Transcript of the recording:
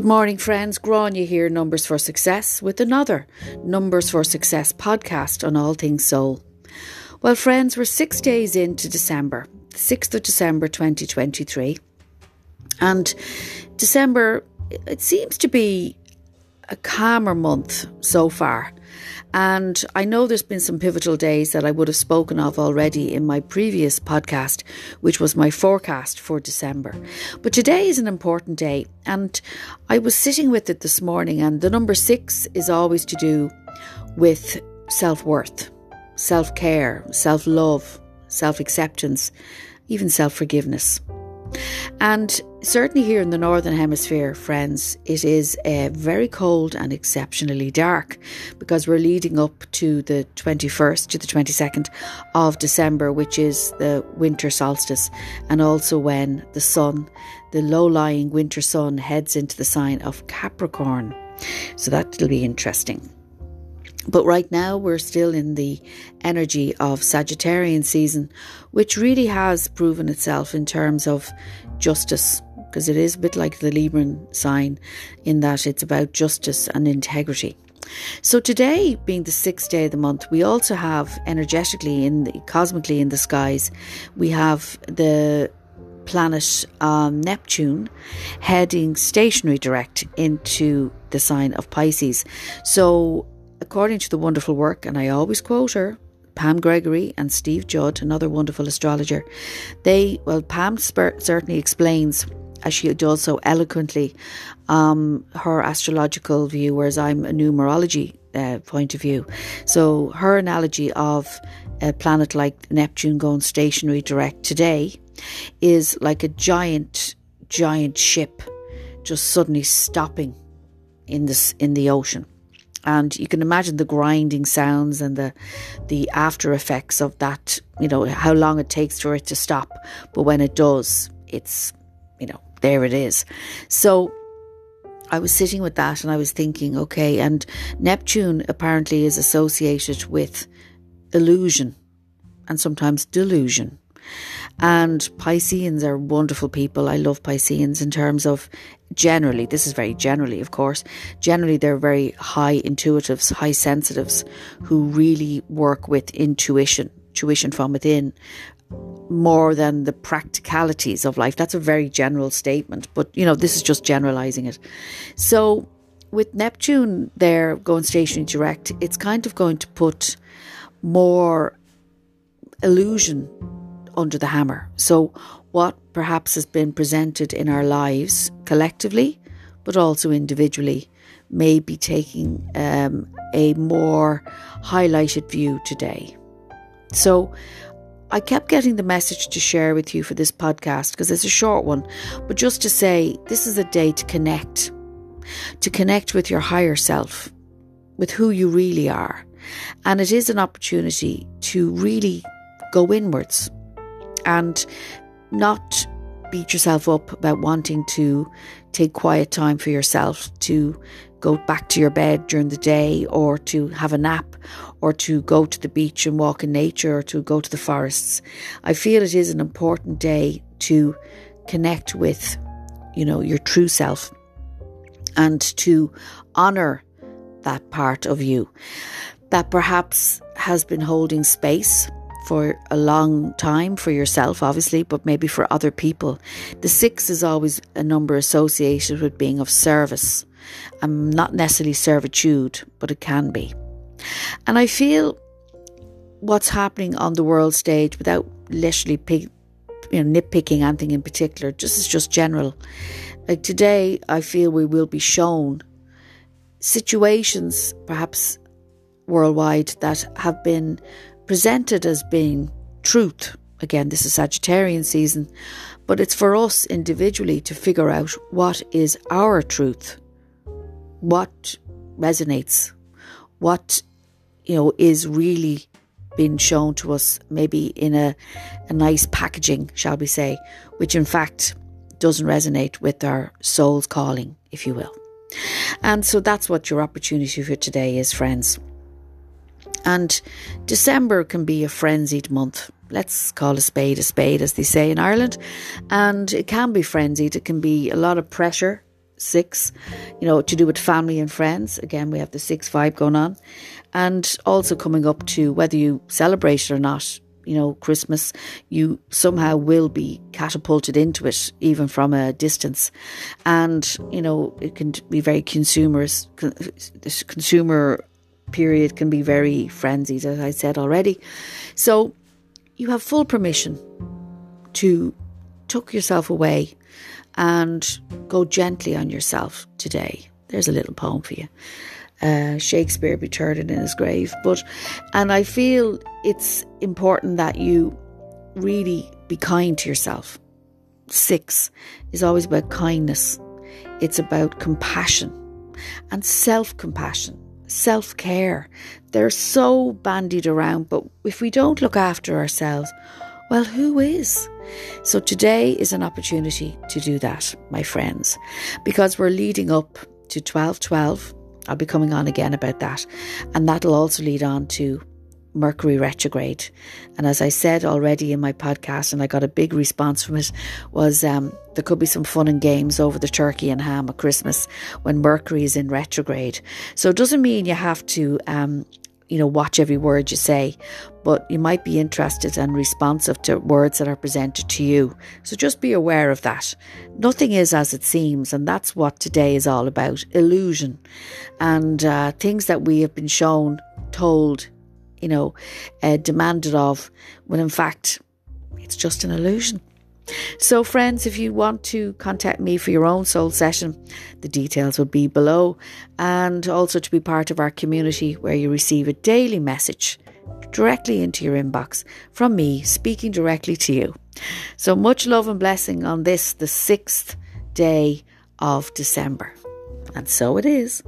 Good morning, friends. Grania here, Numbers for Success, with another Numbers for Success podcast on all things soul. Well, friends, we're six days into December, 6th of December 2023. And December, it seems to be a calmer month so far. And I know there's been some pivotal days that I would have spoken of already in my previous podcast, which was my forecast for December. But today is an important day. And I was sitting with it this morning, and the number six is always to do with self worth, self care, self love, self acceptance, even self forgiveness. And certainly here in the Northern Hemisphere, friends, it is uh, very cold and exceptionally dark because we're leading up to the 21st to the 22nd of December, which is the winter solstice, and also when the sun, the low lying winter sun, heads into the sign of Capricorn. So that'll be interesting. But right now, we're still in the energy of Sagittarian season, which really has proven itself in terms of justice, because it is a bit like the Libran sign in that it's about justice and integrity. So today, being the sixth day of the month, we also have energetically in the, cosmically in the skies, we have the planet um, Neptune heading stationary direct into the sign of Pisces. So according to the wonderful work, and I always quote her, Pam Gregory and Steve Judd, another wonderful astrologer, they, well, Pam certainly explains, as she does so eloquently, um, her astrological view, whereas I'm a numerology uh, point of view. So her analogy of a planet like Neptune going stationary direct today is like a giant, giant ship just suddenly stopping in this in the ocean and you can imagine the grinding sounds and the the after effects of that you know how long it takes for it to stop but when it does it's you know there it is so I was sitting with that and I was thinking okay and Neptune apparently is associated with illusion and sometimes delusion and Pisceans are wonderful people. I love Pisceans in terms of generally, this is very generally, of course, generally they're very high intuitives, high sensitives who really work with intuition, intuition from within more than the practicalities of life. That's a very general statement, but you know, this is just generalizing it. So with Neptune there going stationary direct, it's kind of going to put more illusion under the hammer. So, what perhaps has been presented in our lives collectively, but also individually, may be taking um, a more highlighted view today. So, I kept getting the message to share with you for this podcast because it's a short one, but just to say this is a day to connect, to connect with your higher self, with who you really are. And it is an opportunity to really go inwards, and not beat yourself up about wanting to take quiet time for yourself to go back to your bed during the day or to have a nap or to go to the beach and walk in nature or to go to the forests. I feel it is an important day to connect with, you know, your true self and to honor that part of you that perhaps has been holding space for a long time for yourself, obviously, but maybe for other people. The six is always a number associated with being of service. And not necessarily servitude, but it can be. And I feel what's happening on the world stage without literally pick, you know, nitpicking anything in particular, just as just general. Like today, I feel we will be shown situations, perhaps worldwide, that have been presented as being truth. Again, this is Sagittarian season, but it's for us individually to figure out what is our truth, what resonates, what you know is really being shown to us, maybe in a, a nice packaging, shall we say, which in fact doesn't resonate with our soul's calling, if you will. And so that's what your opportunity for today is, friends. And December can be a frenzied month. Let's call a spade a spade, as they say in Ireland. And it can be frenzied. It can be a lot of pressure, six, you know, to do with family and friends. Again, we have the six vibe going on. And also coming up to whether you celebrate it or not, you know, Christmas, you somehow will be catapulted into it, even from a distance. And, you know, it can be very consumers, this consumer period can be very frenzied, as I said already. So you have full permission to tuck yourself away and go gently on yourself today. There's a little poem for you. Uh, Shakespeare be turning in his grave. But, and I feel it's important that you really be kind to yourself. Six is always about kindness, it's about compassion and self compassion, self care. They're so bandied around, but if we don't look after ourselves, well, who is? So today is an opportunity to do that, my friends, because we're leading up to 1212 I'll be coming on again about that. And that'll also lead on to Mercury retrograde. And as I said already in my podcast, and I got a big response from it, was um, there could be some fun and games over the turkey and ham at Christmas when Mercury is in retrograde. So it doesn't mean you have to um, you know, watch every word you say, but you might be interested and responsive to words that are presented to you. So just be aware of that. Nothing is as it seems, and that's what today is all about illusion and uh, things that we have been shown, told, you know, uh, demanded of, when in fact it's just an illusion. So, friends, if you want to contact me for your own soul session, the details will be below, and also to be part of our community where you receive a daily message directly into your inbox from me speaking directly to you. So, much love and blessing on this, the sixth day of December. And so it is.